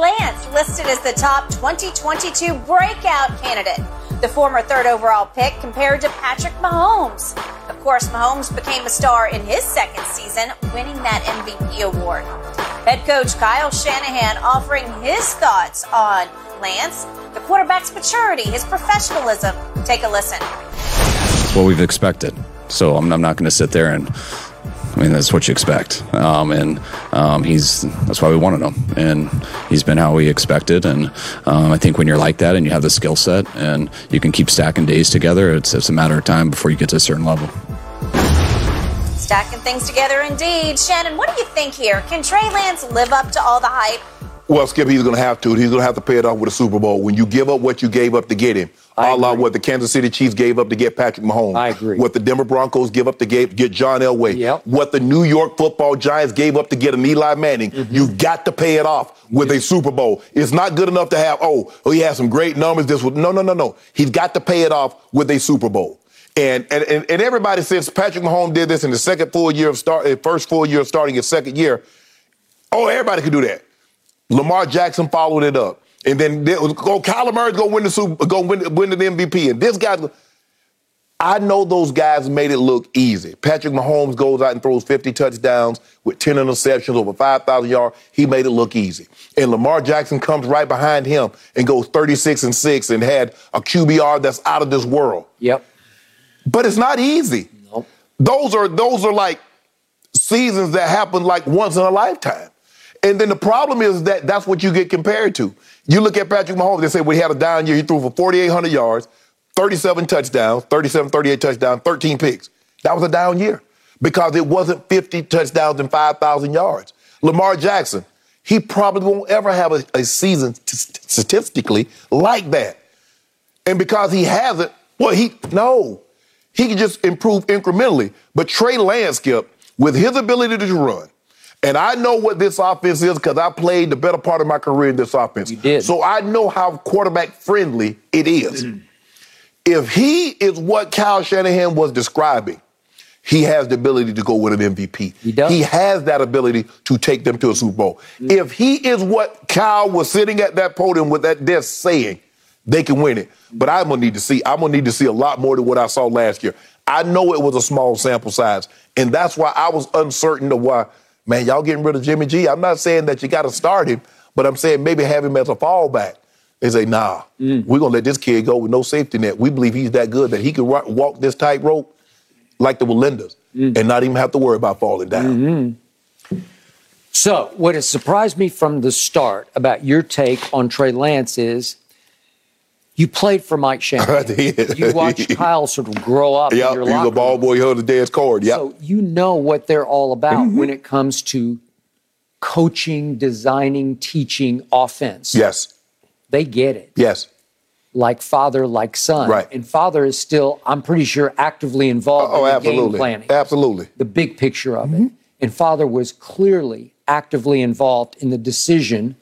Lance listed as the top 2022 breakout candidate. The former third overall pick compared to Patrick Mahomes. Of course, Mahomes became a star in his second season, winning that MVP award. Head coach Kyle Shanahan offering his thoughts on Lance, the quarterback's maturity, his professionalism. Take a listen. what we've expected. So I'm, I'm not going to sit there and. I mean, that's what you expect, um, and um, he's that's why we wanted him, and he's been how we expected. And um, I think when you're like that and you have the skill set and you can keep stacking days together, it's it's a matter of time before you get to a certain level. Stacking things together indeed. Shannon, what do you think here? Can Trey Lance live up to all the hype? Well, Skip, he's going to have to. He's going to have to pay it off with a Super Bowl. When you give up what you gave up to get him, I a la agree. what the Kansas City Chiefs gave up to get Patrick Mahomes. I agree. What the Denver Broncos give up to get, get John Elway. Yep. What the New York Football Giants gave up to get an Eli Manning. Mm-hmm. You've got to pay it off with a Super Bowl. It's not good enough to have. Oh, oh, he has some great numbers. This was no, no, no, no. He's got to pay it off with a Super Bowl. And, and, and, everybody says Patrick Mahomes did this in the second full year of start, uh, first full year of starting his second year. Oh, everybody could do that. Lamar Jackson followed it up, and then there was, oh, go Kyler Murray's gonna win the Super, go win, win the MVP, and this guy. I know those guys made it look easy. Patrick Mahomes goes out and throws 50 touchdowns with 10 interceptions, over 5,000 yards. He made it look easy. And Lamar Jackson comes right behind him and goes 36 and 6 and had a QBR that's out of this world. Yep. But it's not easy. Nope. Those are those are like seasons that happen like once in a lifetime. And then the problem is that that's what you get compared to. You look at Patrick Mahomes, they say well, he had a down year. He threw for 4,800 yards, 37 touchdowns, 37, 38 touchdowns, 13 picks. That was a down year because it wasn't 50 touchdowns and 5,000 yards. Lamar Jackson, he probably won't ever have a, a season t- statistically like that. And because he hasn't, well, he, no, he can just improve incrementally. But Trey Lance, with his ability to run, and I know what this offense is because I played the better part of my career in this offense. You did. So I know how quarterback friendly it is. Mm-hmm. if he is what Kyle Shanahan was describing, he has the ability to go win an MVP. He does. He has that ability to take them to a Super Bowl. Mm. If he is what Kyle was sitting at that podium with that desk saying, they can win it. But I'm gonna need to see. I'm gonna need to see a lot more than what I saw last year. I know it was a small sample size, and that's why I was uncertain of why. Man, y'all getting rid of Jimmy G. I'm not saying that you got to start him, but I'm saying maybe have him as a fallback. They say, nah, mm. we're gonna let this kid go with no safety net. We believe he's that good that he can wa- walk this tightrope like the Wallendas mm. and not even have to worry about falling down. Mm-hmm. So, what has surprised me from the start about your take on Trey Lance is you played for Mike Shanahan. you watched Kyle sort of grow up your he was a ball boy, he held the dance card. Yep. So you know what they're all about Mm-hmm. when it comes to coaching, designing, teaching offense. yes, They get it. yes. Like father, like son. Right. And father is still, I'm pretty sure, actively involved Oh, in the game absolutely. planning. Absolutely. the big picture of Mm-hmm. it. And father was clearly actively involved in the decision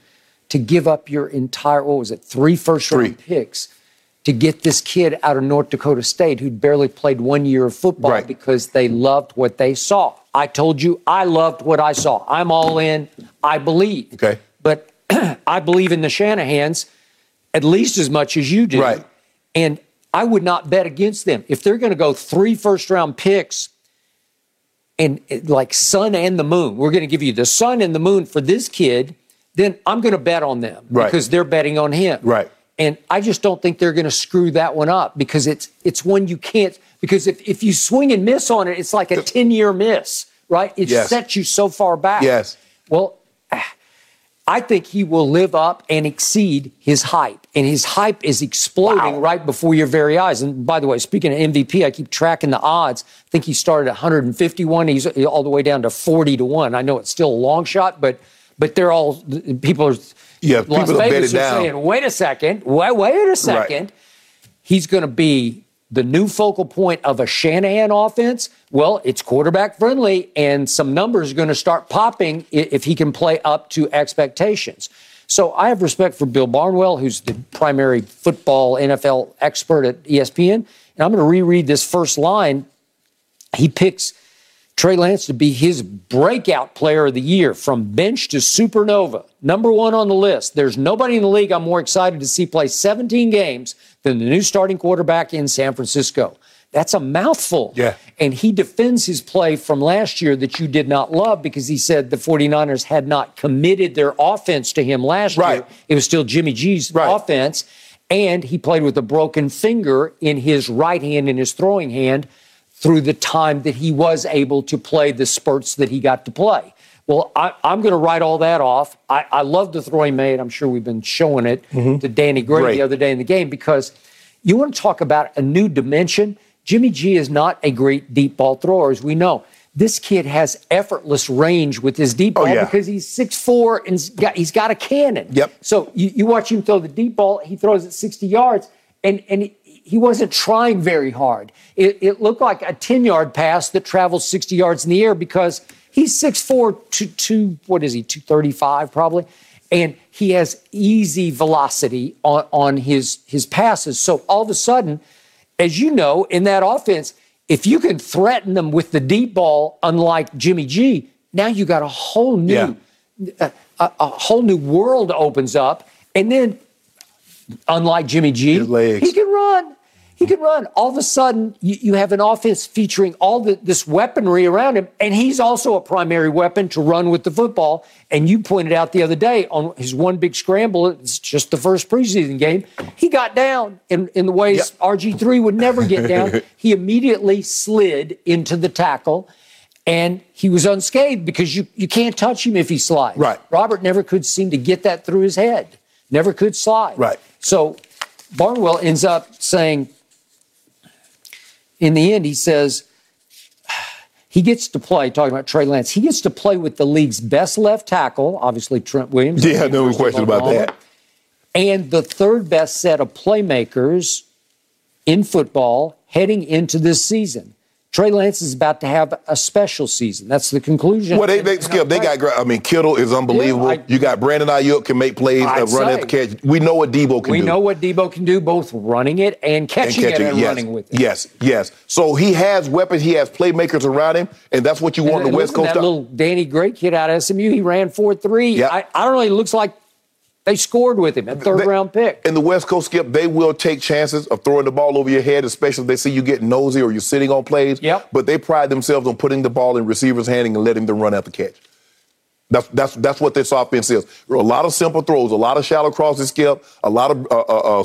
to give up your entire, what was it, three first round picks to get this kid out of North Dakota State who'd barely played one year of football Right. because they loved what they saw. I told you I loved what I saw. I'm all in. I believe. Okay. But I believe in the Shanahans at least as much as you do. Right. And I would not bet against them. If they're going to go three first round picks and like sun and the moon, we're going to give you the sun and the moon for this kid, then I'm going to bet on them Right. because they're betting on him. Right. And I just don't think they're going to screw that one up because it's it's one you can't because if, if you swing and miss on it, it's like a 10 year miss, right? It Yes. sets you so far back. Yes. Well, I think he will live up and exceed his hype. And his hype is exploding Wow. right before your very eyes. And by the way, speaking of MVP, I keep tracking the odds. I think he started at 151. He's all the way down to 40 to 1. I know it's still a long shot, but but they're all people are Yeah, Las people Vegas are down. saying, wait a second, wait, wait a second. He's going to be the new focal point of a Shanahan offense. Well, it's quarterback friendly, and some numbers are going to start popping if he can play up to expectations. So I have respect for Bill Barnwell, who's the primary football NFL expert at ESPN. And I'm going to reread this first line. He picks Trey Lance to be his breakout player of the year from bench to supernova. Number one on the list. There's nobody in the league I'm more excited to see play 17 games than the new starting quarterback in San Francisco. That's a mouthful. Yeah. And he defends his play from last year that you did not love because he said the 49ers had not committed their offense to him last Right. year. It was still Jimmy G's Right. offense. And he played with a broken finger in his right hand in his throwing hand through the time that he was able to play the spurts that he got to play. Well, I, I'm going to write all that off. I, I love the throw he made. I'm sure we've been showing it mm-hmm. to Danny Gray Great. the other day in the game because you want to talk about a new dimension. Jimmy G is not a great deep ball thrower, as we know. This kid has effortless range with his deep Oh, ball yeah. because he's 6'4 and he's got, he's got a cannon. Yep. So you, you watch him throw the deep ball, he throws it 60 yards, and, and he, wasn't trying very hard. It, it looked like a 10 yard pass that travels 60 yards in the air because he's 6'4 to, to what is he, 235 probably? And he has easy velocity on, on his, his passes. So all of a sudden, as you know, in that offense, if you can threaten them with the deep ball, unlike Jimmy G, now you got a whole new Yeah. a, a, a whole new world opens up. And then, unlike Jimmy G, he can run. He can run. All of a sudden, you, you have an offense featuring all the, this weaponry around him, and he's also a primary weapon to run with the football. And you pointed out the other day on his one big scramble, it's just the first preseason game, he got down in, in the ways RG3 would never get down. he immediately slid into the tackle. And he was unscathed because you, you can't touch him if he slides. Right. Robert never could seem to get that through his head. Never could slide. Right. So Barnwell ends up saying, in the end, he says he gets to play, talking about Trey Lance, he gets to play with the league's best left tackle, obviously Trent Williams. Yeah, no question about that. And the third best set of playmakers in football heading into this season. Trey Lance is about to have a special season. That's the conclusion. Well, they, they skip. They got. I mean, Kittle is unbelievable. Yeah, I- you got Brandon Aiyuk can make plays, uh, run at the catch. We know what Deebo can we do. We know what Deebo can do, both running it and and catching, it and yes, running with it. Yes, yes. So he has weapons. He has playmakers around him, and that's what you want And the West Coast. That to- little Danny Gray kid out of SMU, he ran 4 3. Yeah. I, I don't know. It looks like they scored with him, a third They- round pick. In the West Coast, Skip, they will take chances of throwing the ball over your head, especially if they see you getting nosy or you're sitting on plays. Yep. But they pride themselves on putting the ball in receivers' hand and letting them run at the catch. That's that's that's what this offense is. A lot of simple throws, a lot of shallow crosses, Skip, a lot of uh, uh, uh,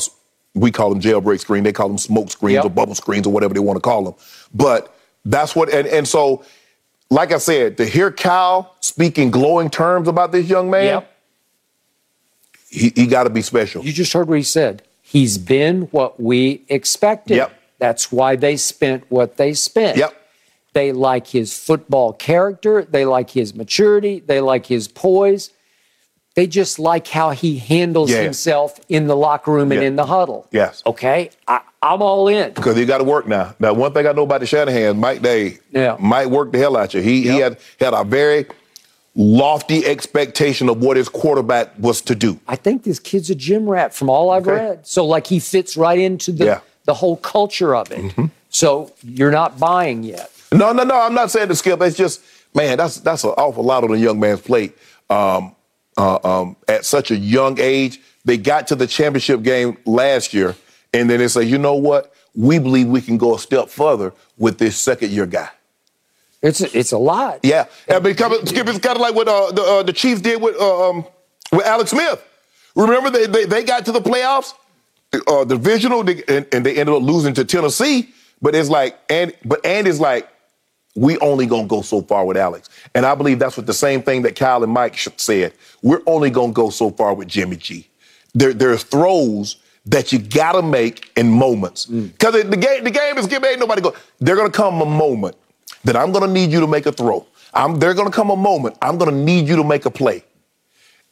we call them jailbreak screen, they call them smoke screens Yep. or bubble screens or whatever they want to call them. But that's what and and so, like I said, to hear Kyle speaking glowing terms about this young man, Yep. He, he got to be special. You just heard what he said. He's been what we expected. Yep. That's why they spent what they spent. Yep. They like his football character. They like his maturity. They like his poise. They just like how he handles Yeah. himself in the locker room and Yeah. in the huddle. Yes. Okay. I, I'm all in. Because he got to work now. Now, one thing I know about the Shanahan, Mike Day, Yeah. might work the hell out you. He, he had, had a very lofty expectation of what his quarterback was to do. I think this kid's a gym rat from all I've Okay. read. So like he fits right into the Yeah. Mm-hmm. the whole culture of it. So you're not buying yet. No, no, no. I'm not saying to skip. It's just, man, that's that's an awful lot on a young man's plate. Um, uh, um, at such a young age, they got to the championship game last year, and then they say, you know what? We believe we can go a step further with this second year guy. It's a, it's a lot. Yeah, kind of, it's kind of like what uh, the uh, the Chiefs did with uh, um, with Alex Smith. Remember, they, they they got to the playoffs uh, divisional, they, and, and they ended up losing to Tennessee. But it's like, and but Andy's like, we only gonna go so far with Alex, and I believe that's what the same thing that Kyle and Mike said. We're only gonna go so far with Jimmy G. There, there's throws that you gotta make in moments because the game, the game is game. Ain't nobody go. They're gonna come a moment that I'm gonna need you to make a throw. I'm, they're gonna come a moment I'm gonna need you to make a play,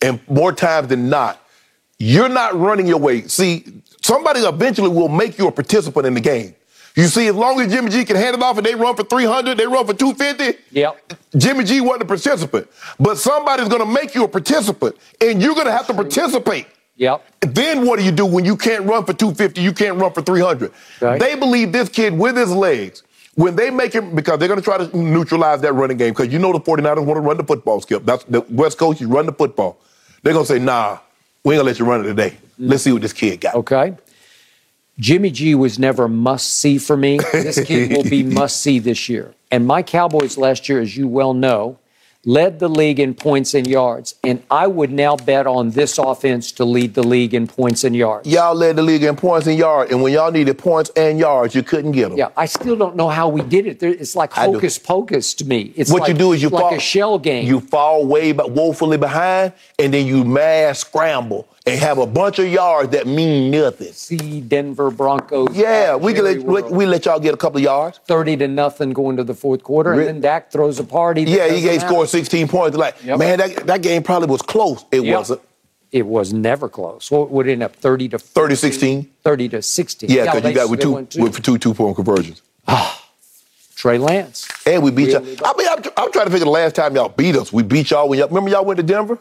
and more times than not, you're not running your way. See, somebody eventually will make you a participant in the game. You see, as long as Jimmy G can hand it off and they run for 300, they run for 250, Yep. Jimmy G wasn't a participant. But somebody's going to make you a participant, and you're going to have to participate. Yep. Then what do you do when you can't run for 250, you can't run for 300? Right. They believe this kid with his legs, when they make him, because they're going to try to neutralize that running game, because you know the 49ers want to run the football, Skip. That's the West Coast, you run the football. They're going to say, nah, we ain't going to let you run it today. Let's see what this kid got. Okay. Jimmy G was never must see for me. This kid will be must see this year. And my Cowboys last year, as you well know, led the league in points and yards. And I would now bet on this offense to lead the league in points and yards. Y'all led the league in points and yards, and when y'all needed points and yards, you couldn't get them. Yeah, I still don't know how we did it. It's like hocus pocus to me. It's What like, you do is you like fall, a shell game. You fall way but woefully behind, and then you mass scramble and have a bunch of yards that mean nothing. see Denver Broncos. Yeah, we can let World. we let y'all get a couple of yards. thirty to nothing going to the fourth quarter, and then Dak throws a party. Yeah, he gave scored 16 points. Like, Yep. man, that, that game probably was close. It Yep. wasn't. It was never close. What would end up? Thirty to 30 16. 30 to 16. Yeah, because they- you got with two with two two point conversions. Ah. Trey Lance. And we beat y'all. I mean, I'm, I'm trying to figure the last time y'all beat us. We beat y'all when y'all remember y'all went to Denver.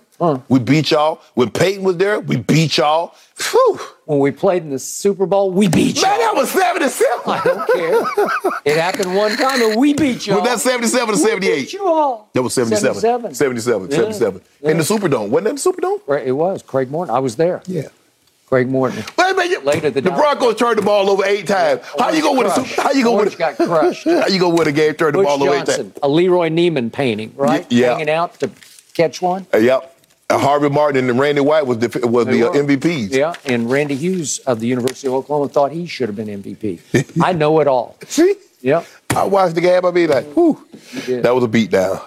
We beat y'all when Peyton was there. We beat y'all. Whew. When we played in the Super Bowl, we beat y'all. Man, that was 77. I don't care. it happened one time, and we beat y'all. Was that 77 or We 78? beat you all. That was 77. 77. 77. Yeah. 77. In the Superdome. Wasn't that the Superdome? Right, It was Craig Morton. I was there. Yeah. Craig Morton. Wait, man, you, Later, the the Broncos turned the ball over eight times. How you gonna win a Crushed. Super? How you gonna win? Orange got crushed. How you gonna win a game? Turn the Butch ball over eight times. a Leroy Neiman painting, right? yeah. Hanging out to catch one. Uh, yep. Uh, Harvey Martin and Randy White was the, was They the uh. MVPs. Yeah, and Randy Hughes of the University of Oklahoma thought he should have been MVP. I know it all. See? Yep. I watched the game. I be like, whew, that was a beatdown.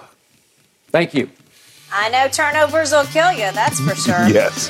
Thank you. I know turnovers will kill you, that's for sure. Yes.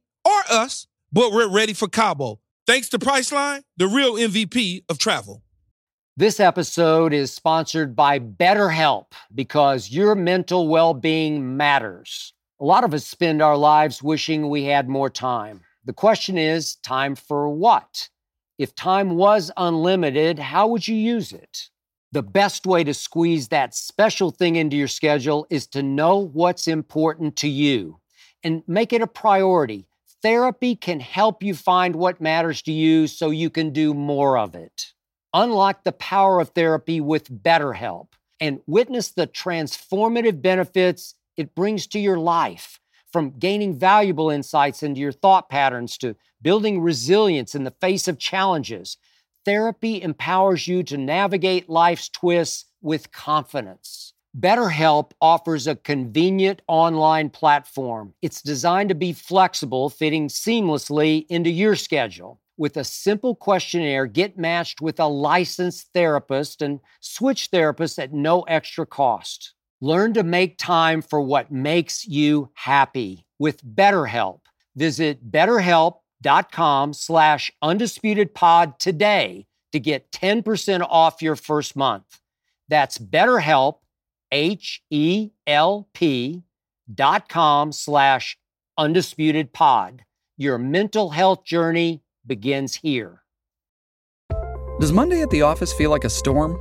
or us, but we're ready for Cabo. Thanks to Priceline, the real MVP of travel. This episode is sponsored by BetterHelp because your mental well being matters. A lot of us spend our lives wishing we had more time. The question is time for what? If time was unlimited, how would you use it? The best way to squeeze that special thing into your schedule is to know what's important to you and make it a priority. Therapy can help you find what matters to you so you can do more of it. Unlock the power of therapy with BetterHelp and witness the transformative benefits it brings to your life. from gaining valuable insights into your thought patterns to building resilience in the face of challenges, therapy empowers you to navigate life's twists with confidence. BetterHelp offers a convenient online platform. It's designed to be flexible, fitting seamlessly into your schedule. With a simple questionnaire, get matched with a licensed therapist and switch therapists at no extra cost. Learn to make time for what makes you happy with BetterHelp. Visit betterhelp.com slash undisputedpod today to get 10% off your first month. That's BetterHelp, H-E-L-P dot com slash undisputedpod. Your mental health journey begins here. Does Monday at the office feel like a storm?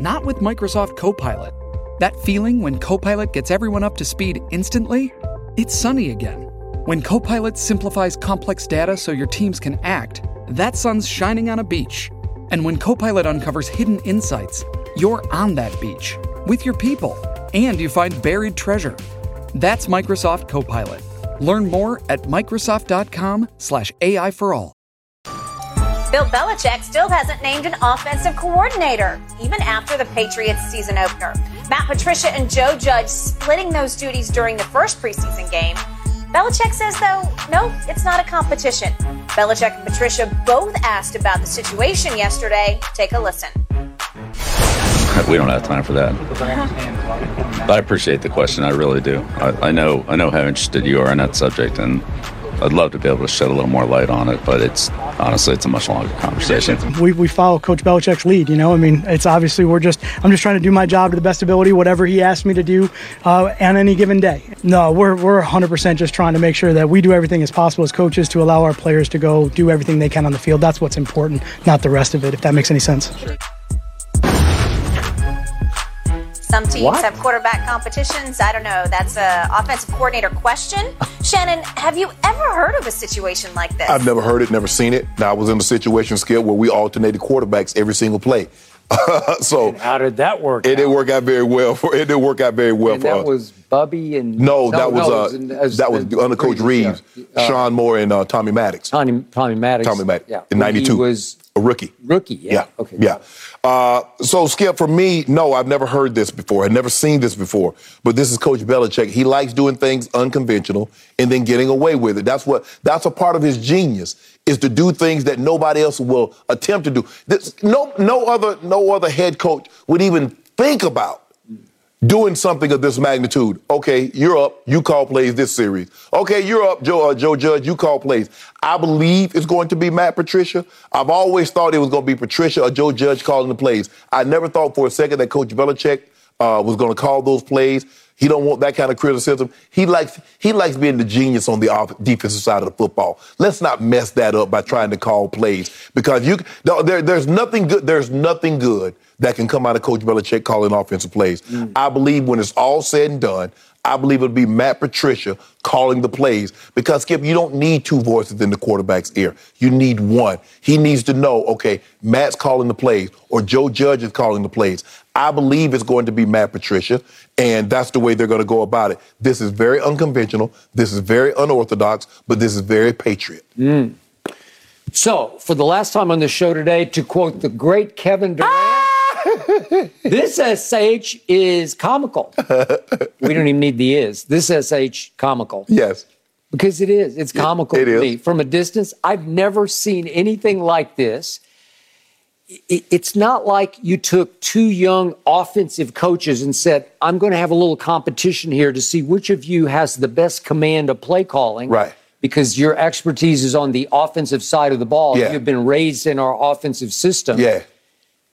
Not with Microsoft Copilot. That feeling when Copilot gets everyone up to speed instantly? It's sunny again. When Copilot simplifies complex data so your teams can act, that sun's shining on a beach. And when Copilot uncovers hidden insights, you're on that beach with your people and you find buried treasure. That's Microsoft Copilot. Learn more at Microsoft.com/slash AI for all. Bill Belichick still hasn't named an offensive coordinator, even after the Patriots season opener. Matt Patricia and Joe Judge splitting those duties during the first preseason game. Belichick says, though, no, it's not a competition. Belichick and Patricia both asked about the situation yesterday. Take a listen. We don't have time for that. But I appreciate the question. I really do. I, I know. I know how interested you are in that subject, and I'd love to be able to shed a little more light on it. But it's honestly, it's a much longer conversation. We, we follow Coach Belichick's lead. You know, I mean, it's obviously we're just. I'm just trying to do my job to the best ability, whatever he asked me to do uh, on any given day. No, we're we're 100% just trying to make sure that we do everything as possible as coaches to allow our players to go do everything they can on the field. That's what's important, not the rest of it. If that makes any sense. Some teams What? have quarterback competitions. I don't know. That's a offensive coordinator question. Shannon, have you ever heard of a situation like this? I've never heard it, never seen it. Now I was in a situation skill where we alternated quarterbacks every single play. so How did that work? it out? didn't work out very well for it didn't work out very well And for that us. was Bubby and no, that was it uh in- as- that was under Coach Reeves, yeah. Uh, Shawn Moore, and uh, Tommy Maddox. Tommy Tommy Maddox. Tommy Maddox Yeah, in '92 was a rookie. rookie. Yeah. Yeah. Okay. Yeah. Uh, so, Skip, for me, no, I've never heard this before. I've never seen this before. But this is Coach Belichick. He likes doing things unconventional and then getting away with it. That's what. That's a part of his genius is to do things that nobody else will attempt to do. This, no, no other, no other head coach would even think about doing something of this magnitude. Okay, you're up. You call plays this series. Okay, you're up, Joe, uh, Joe Judge. You call plays. I believe it's going to be Matt Patricia. I've always thought it was going to be Patricia or Joe Judge calling the plays. I never thought for a second that Coach Belichick uh, was going to call those plays. He don't want that kind of criticism. He likes he likes being the genius on the off- defensive side of the football. Let's not mess that up by trying to call plays because you there, there's nothing good. There's nothing good that can come out of Coach Belichick calling offensive plays. I believe when it's all said and done, I believe it'll be Matt Patricia calling the plays because Skip, you don't need two voices in the quarterback's ear. You need one. He needs to know, okay, Matt's calling the plays or Joe Judge is calling the plays. I believe it's going to be Matt Patricia, and that's the way they're going to go about it. This is very unconventional. This is very unorthodox, but this is very patriot. Mm. So, for the last time on the show today, to quote the great Kevin Durant, this SH is comical. we don't even need the is. This SH comical. Yes. Because it is. It's comical it to is. me. From a distance, I've never seen anything like this. It's not like you took two young offensive coaches and said, I'm going to have a little competition here to see which of you has the best command of play calling. Right. Because your expertise is on the offensive side of the ball. Yeah. You've been raised in our offensive system. Yeah.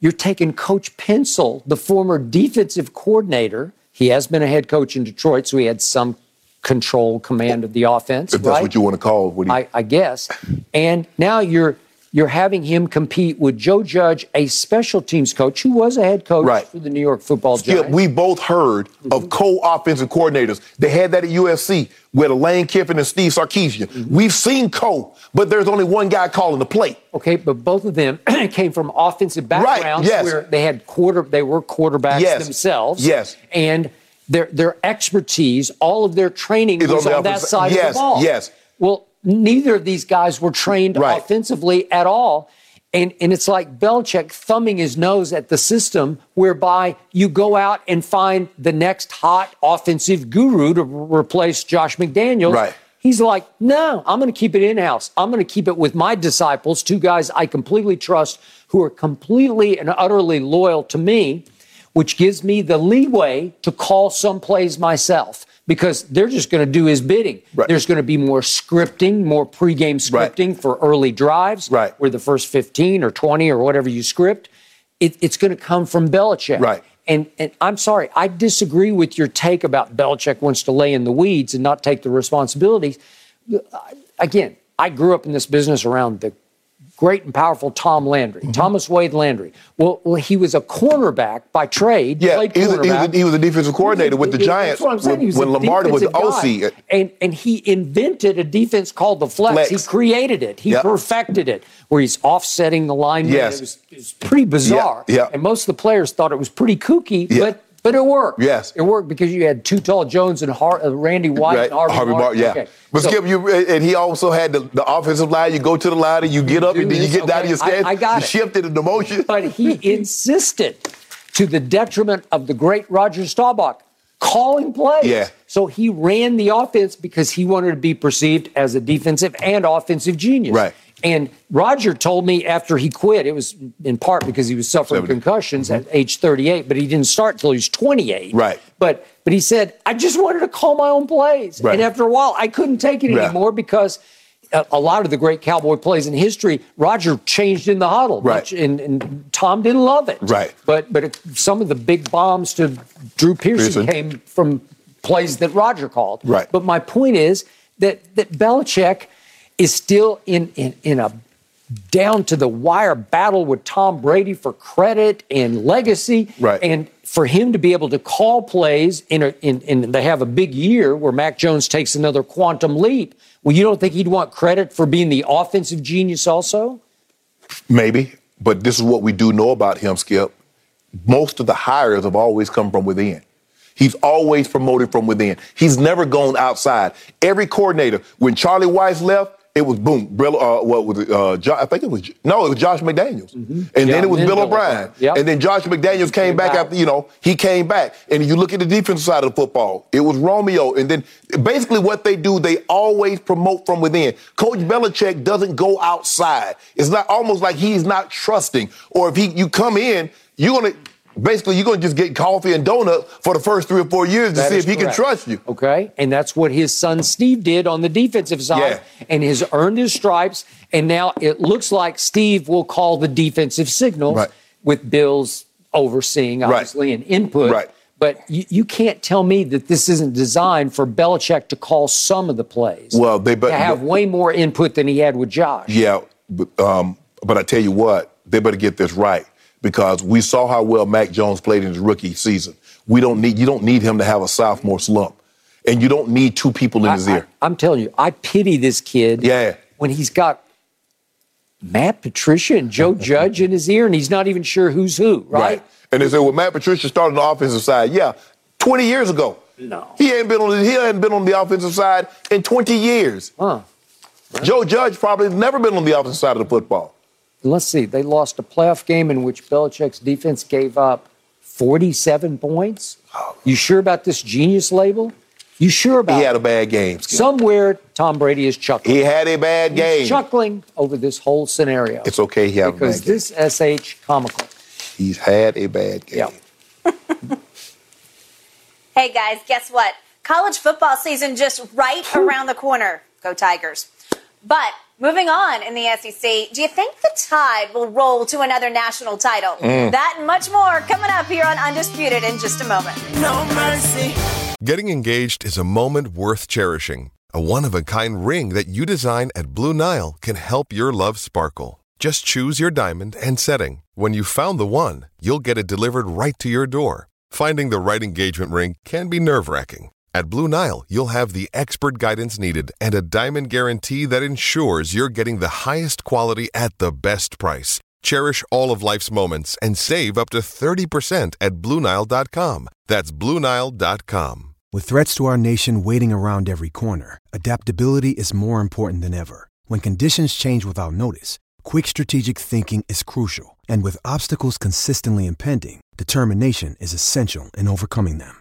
You're taking Coach Pencil, the former defensive coordinator. He has been a head coach in Detroit, so he had some control, command of the offense. If that's right? what you want to call what he, I, I guess. And now you're you're having him compete with Joe Judge, a special teams coach who was a head coach Right. for the New York Football Skip, Giants. we both heard of mm-hmm. co-offensive coordinators. They had that at USC with Lane Kiffin and Steve Sarkisian. Mm-hmm. We've seen co, but there's only one guy calling the play. okay, but both of them came from offensive backgrounds yes. where they had quarter they were quarterbacks Yes. themselves. Yes. And their their expertise, all of their training Is was on on, that side yes, of the ball. yes. Well, neither of these guys were trained Right. offensively at all. And, and it's like Belichick thumbing his nose at the system whereby you go out and find the next hot offensive guru to re- replace Josh McDaniels. Right. He's like, no, I'm going to keep it in house. I'm going to keep it with my disciples, two guys I completely trust who are completely and utterly loyal to me, which gives me the leeway to call some plays myself because they're just going to do his bidding. Right. There's going to be more scripting, more pregame Right. scripting for early drives, Right. where the first 15 or 20 or whatever you script, it, it's going to come from Belichick. Right. And, and I'm sorry, I disagree with your take about Belichick wants to lay in the weeds and not take the responsibilities. Again, I grew up in this business around the great and powerful Tom Landry, Mm-hmm. Thomas Wade Landry. Well, well, he was a cornerback by trade. Yeah, played he was, he, was a, he was a defensive coordinator with the Giants what I'm saying. He when, when Lombardi was the OC. And, and he invented a defense called the flex. Flex. He created it. He Yep. perfected it, where he's offsetting the lineman. Yes. It was, it was pretty bizarre. Yeah, yeah. And most of the players thought it was pretty kooky, but but it worked. Yes. It worked because you had Too Tall Jones and Har- uh, Randy White Right, and Harvey, Harvey Martin. Martin, yeah. Okay. But So- Skip, you and he also had the, the offensive line. You go to the line and you get up, and then you get down to your okay, I- stance. I got you it. shifted in the motion. but he insisted to the detriment of the great Roger Staubach calling plays. Yeah. So he ran the offense because he wanted to be perceived as a defensive and offensive genius. Right. And Roger told me after he quit, it was in part because he was suffering 70. concussions at age 38, but he didn't start till he was 28. Mm-hmm. Right. But but he said, I just wanted to call my own plays. Right. And after a while, I couldn't take it anymore because a, a lot of the great cowboy plays in history, Roger changed in the huddle. Right. Much- and, and Tom didn't love it. Right. But but it, some of the big bombs to Drew Pearson, Pearson. came from plays that Roger called. Right. But my point is that that Belichick is still in in, in a down to the wire battle with Tom Brady for credit and legacy. Right. And for him to be able to call plays in a in, in they have a big year where Mac Jones takes another quantum leap. Well, you don't think he'd want credit for being the offensive genius also? Maybe, but this is what we do know about him, Skip. Most of the hires have always come from within. He's always promoted from within. He's never gone outside. Every coordinator, when Charlie Weis left, it was boom. Bill, uh, what was it? Uh, jo- I think it was no, it was Josh McDaniels, and Yeah, then it was Bill O'Brien, O'Brien. Yep. and then Josh McDaniels came, Came back, back. after you know he came back. And you look at the defensive side of the football, it was Romeo, and then basically what they do, they always promote from within. Coach Belichick doesn't go outside. It's not almost like he's not trusting, or if he you come in, you're gonna. Basically, you're going to just get coffee and donut for the first three or four years to That see if he correct. can trust you. Okay. And that's what his son Steve did on the defensive side Yeah. and has earned his stripes. And now it looks like Steve will call the defensive signals Right. with Bill's overseeing, obviously, and input. Right. But you, you can't tell me that this isn't designed for Belichick to call some of the plays. Well, they but to have way more input than he had with Josh. Yeah, but, um, but I tell you what, they better get this right because we saw how well Mac Jones played in his rookie season. We don't need you don't need him to have a sophomore slump, and you don't need two people in his ear. I, am telling you, I pity this kid. Yeah. When he's got Matt Patricia and Joe Judge in his ear, and he's not even sure who's who, right? And they said, well, Matt Patricia started on the offensive side. Yeah, 20 years ago. No. He hadn't been on the, he hadn't been on the offensive side in 20 years. Huh. Joe Judge probably has never been on the offensive side of the football. Let's see. They lost a playoff game in which Belichick's defense gave up 47 points. You sure about this genius label? You sure about He it? had a bad game. Skip. Somewhere Tom Brady is chuckling. He had a bad game. He's chuckling over this whole scenario. It's okay. He had a because bad game. this sh comical. He's had a bad game. Yeah. Hey guys, guess what? College football season just right around the corner. Go Tigers. But moving on in the SEC, do you think the Tide will roll to another national title? Mm. That and much more coming up here on Undisputed in just a moment. No mercy. Getting engaged is a moment worth cherishing. A one of a kind ring that you design at Blue Nile can help your love sparkle. Just choose your diamond and setting. When you've found the one, you'll get it delivered right to your door. Finding the right engagement ring can be nerve wracking. At Blue Nile, you'll have the expert guidance needed and a diamond guarantee that ensures you're getting the highest quality at the best price. Cherish all of life's moments and save up to 30% at BlueNile.com. That's BlueNile.com. With threats to our nation waiting around every corner, adaptability is more important than ever. When conditions change without notice, quick strategic thinking is crucial. And with obstacles consistently impending, determination is essential in overcoming them.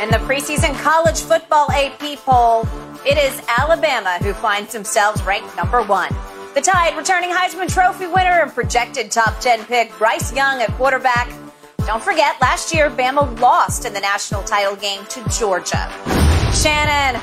In the preseason college football AP poll, it is Alabama who finds themselves ranked number one. The Tide returning Heisman Trophy winner and projected top 10 pick Bryce Young at quarterback. Don't forget, last year, Bama lost in the national title game to Georgia. Shannon,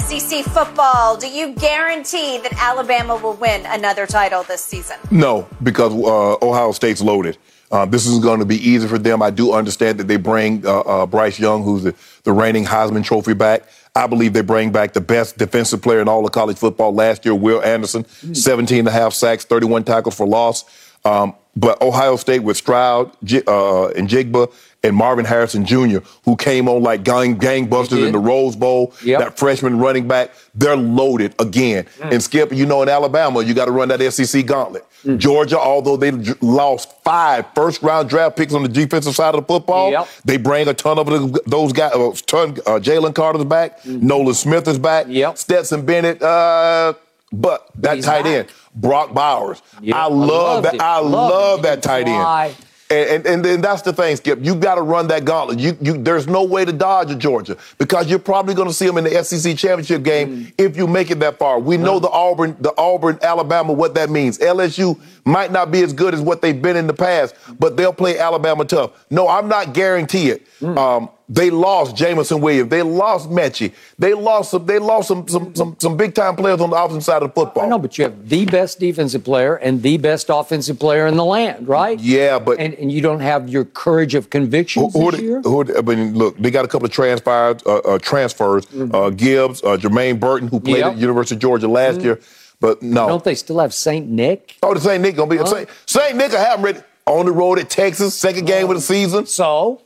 SEC football, do you guarantee that Alabama will win another title this season? No, because uh, Ohio State's loaded. Uh, this is going to be easy for them. I do understand that they bring uh, uh, Bryce Young, who's the, the reigning Heisman Trophy back. I believe they bring back the best defensive player in all of college football last year, Will Anderson, 17 and a half sacks, 31 tackles for loss. Um, but Ohio State with Stroud uh, and Njigba and Marvin Harrison Jr., who came on like gang, gangbusters in the Rose Bowl, that freshman running back, they're loaded again. And Skip, you know, in Alabama, you got to run that SEC gauntlet. Georgia, although they lost five first round draft picks on the defensive side of the football, they bring a ton of those guys, uh, ton, uh, Jalen Carter's back, Nolan Smith is back, Stetson Bennett, uh, but that tight end, Brock Bowers. I love that. I love that tight Fly. end. And, and, and then that's the thing, Skip. You got to run that gauntlet. You, you, there's no way to dodge a Georgia because you're probably going to see them in the SEC championship game Mm. if you make it that far. We know the Auburn, the Auburn, Alabama, what that means. LSU might not be as good as what they've been in the past, but they'll play Alabama tough. No, I'm not guarantee it. Mm. Um, they lost Jameson Williams. They lost Metchie. They lost some. They lost some some some, some big time players on the offensive side of the football. I know, but you have the best defensive player and the best offensive player in the land, right? Yeah, but and, and you don't have your courage of conviction Who, this year. who, I mean, look, they got a couple of transfers, uh, uh, transfers. Uh, Gibbs, uh, Jermaine Burton, who played Yep. at the University of Georgia last year, but no. Don't they still have Saint Nick? Oh, the Saint Nick gonna be Huh? Saint, Saint Nick. I have him ready on the road at Texas, second game of the season. So,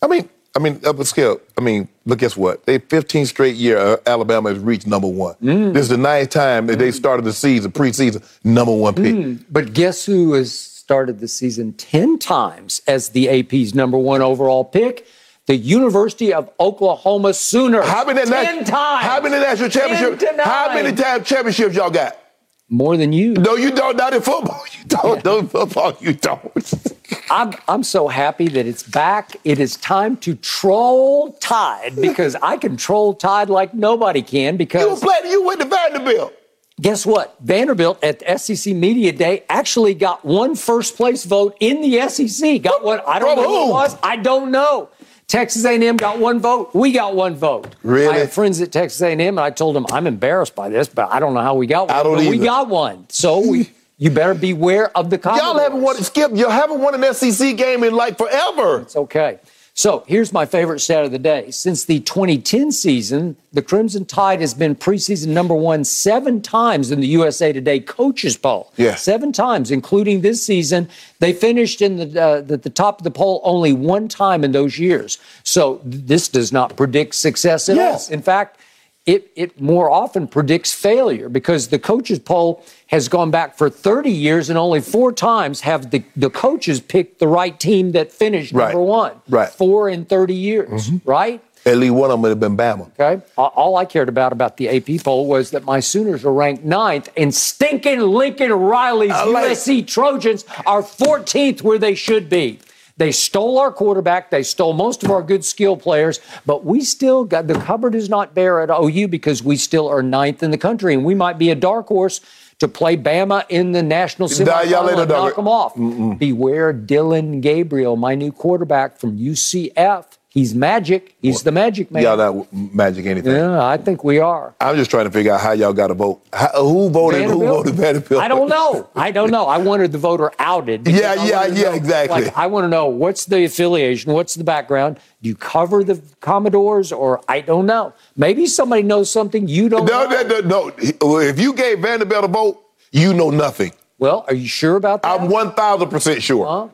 I mean, I mean, up at scale. I mean, look, guess what? They 15 straight year uh, Alabama has reached number one. Mm. This is the ninth time that they started the season, preseason, number one pick. Mm. But guess who has started the season 10 times as the AP's number one overall pick? The University of Oklahoma Sooners. How many 10 nat- times? How many national 10 championships? How many time championships y'all got? More than you. No, you don't. Not in football. You don't. No, in football, you don't. I'm, I'm so happy that it's back. It is time to troll Tide because I can troll Tide like nobody can because. You playing, you went to Vanderbilt. Guess what? Vanderbilt at the SEC Media Day actually got one first place vote in the SEC. Got one. I don't From know who it was. I don't know. Texas A&M got one vote. We got one vote. Really? I have friends at Texas A&M, and I told them I'm embarrassed by this, but I don't know how we got one. I don't but we got one. So we, you better beware of the Y'all haven't won. Skip. You haven't won an SEC game in like forever. It's okay. So here's my favorite stat of the day. Since the 2010 season, the Crimson Tide has been preseason number one seven times in the USA Today coaches poll. Yeah. Seven times, including this season. They finished in the, uh, the, the top of the poll only one time in those years. So th- this does not predict success at Yes. all. In fact, it, it more often predicts failure because the coaches poll has gone back for 30 years and only four times have the, the coaches picked the right team that finished Right. number one. Right. Four in 30 years, mm-hmm. right? At least one of them would have been Bama. Okay. All- All I cared about about the AP poll was that my Sooners are ranked ninth, and stinking Lincoln Riley's like- USC Trojans are 14th where they should be. They stole our quarterback. They stole most of our good skill players, but we still got the cupboard is not bare at OU because we still are ninth in the country, and we might be a dark horse to play Bama in the national semifinal and knock them off. Mm-mm. Beware Dillon Gabriel, my new quarterback from UCF. He's magic. He's well, the magic man. Y'all not magic anything. Yeah, I think we are. I'm just trying to figure out how y'all got to vote. How, who voted? Vanderbilt? Who voted Vanderbilt? I don't know. I don't know. I wanted the voter outed. Yeah, yeah, yeah, know, exactly. Like, I want to know what's the affiliation, what's the background. Do you cover the Commodores, or I don't know. Maybe somebody knows something you don't. No, know. no, no, no. If you gave Vanderbilt a vote, you know nothing. Well, are you sure about that? I'm 1,000% sure. Huh?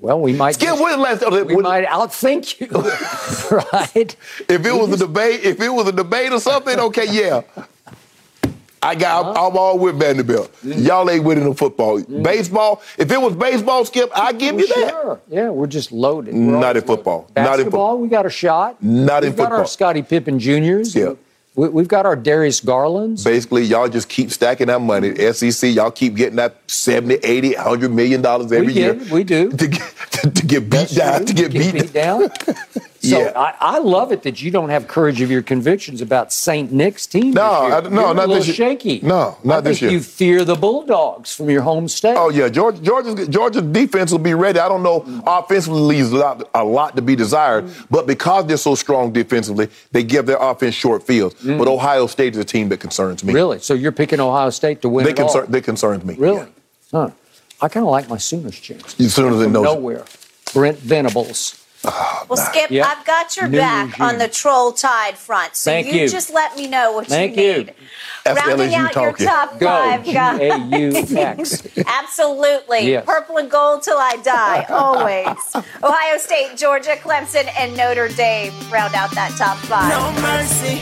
Well, we might. Skip, when last, we when, might outthink you, right? If it was a debate, if it was a debate or something, okay, yeah. I got. Uh-huh. I'm, I'm, all with Vanderbilt. Mm-hmm. Y'all ain't winning the football. Mm-hmm. Baseball. If it was baseball, Skip, I give well, you that. Sure. Yeah, we're just loaded. We're Not in football. Basketball, Not in football. We got a shot. Not We've in football. got our Scotty Pippen Juniors. Yeah. We, have got our Darius Garlands. Basically, y'all just keep stacking that money. SEC, y'all keep getting that 70, 80, 100 million dollars every we year. We do. To get, to, to get beat down. To get, get beat, beat down. So yeah. I, I, love it that you don't have courage of your convictions about St. Nick's team. No, I, no, You're not this year. shaky. No, not this year. You fear the Bulldogs from your home state. Oh yeah, Georgia, Georgia's, Georgia's defense will be ready. I don't know. Offensively, leaves a lot, a lot to be desired, mm. but because they're so strong defensively, they give their offense short fields. Mm. But Ohio State is a team that concerns me. Really? So you're picking Ohio State to win? They concern. They concerns me. Really? Yeah. Huh. I kind of like my Sooners chance. You Sooners in nowhere. Brent Venables. Oh, well, Skip, yep. I've got your New back regime. on the troll tide front, so Thank you, you, just let me know what Thank you need. You. Rounding out talking. your top Go. five guys. Absolutely. Yes. Purple and gold till I die, always. Ohio State, Georgia, Clemson, and Notre Dame round out that top five. No mercy.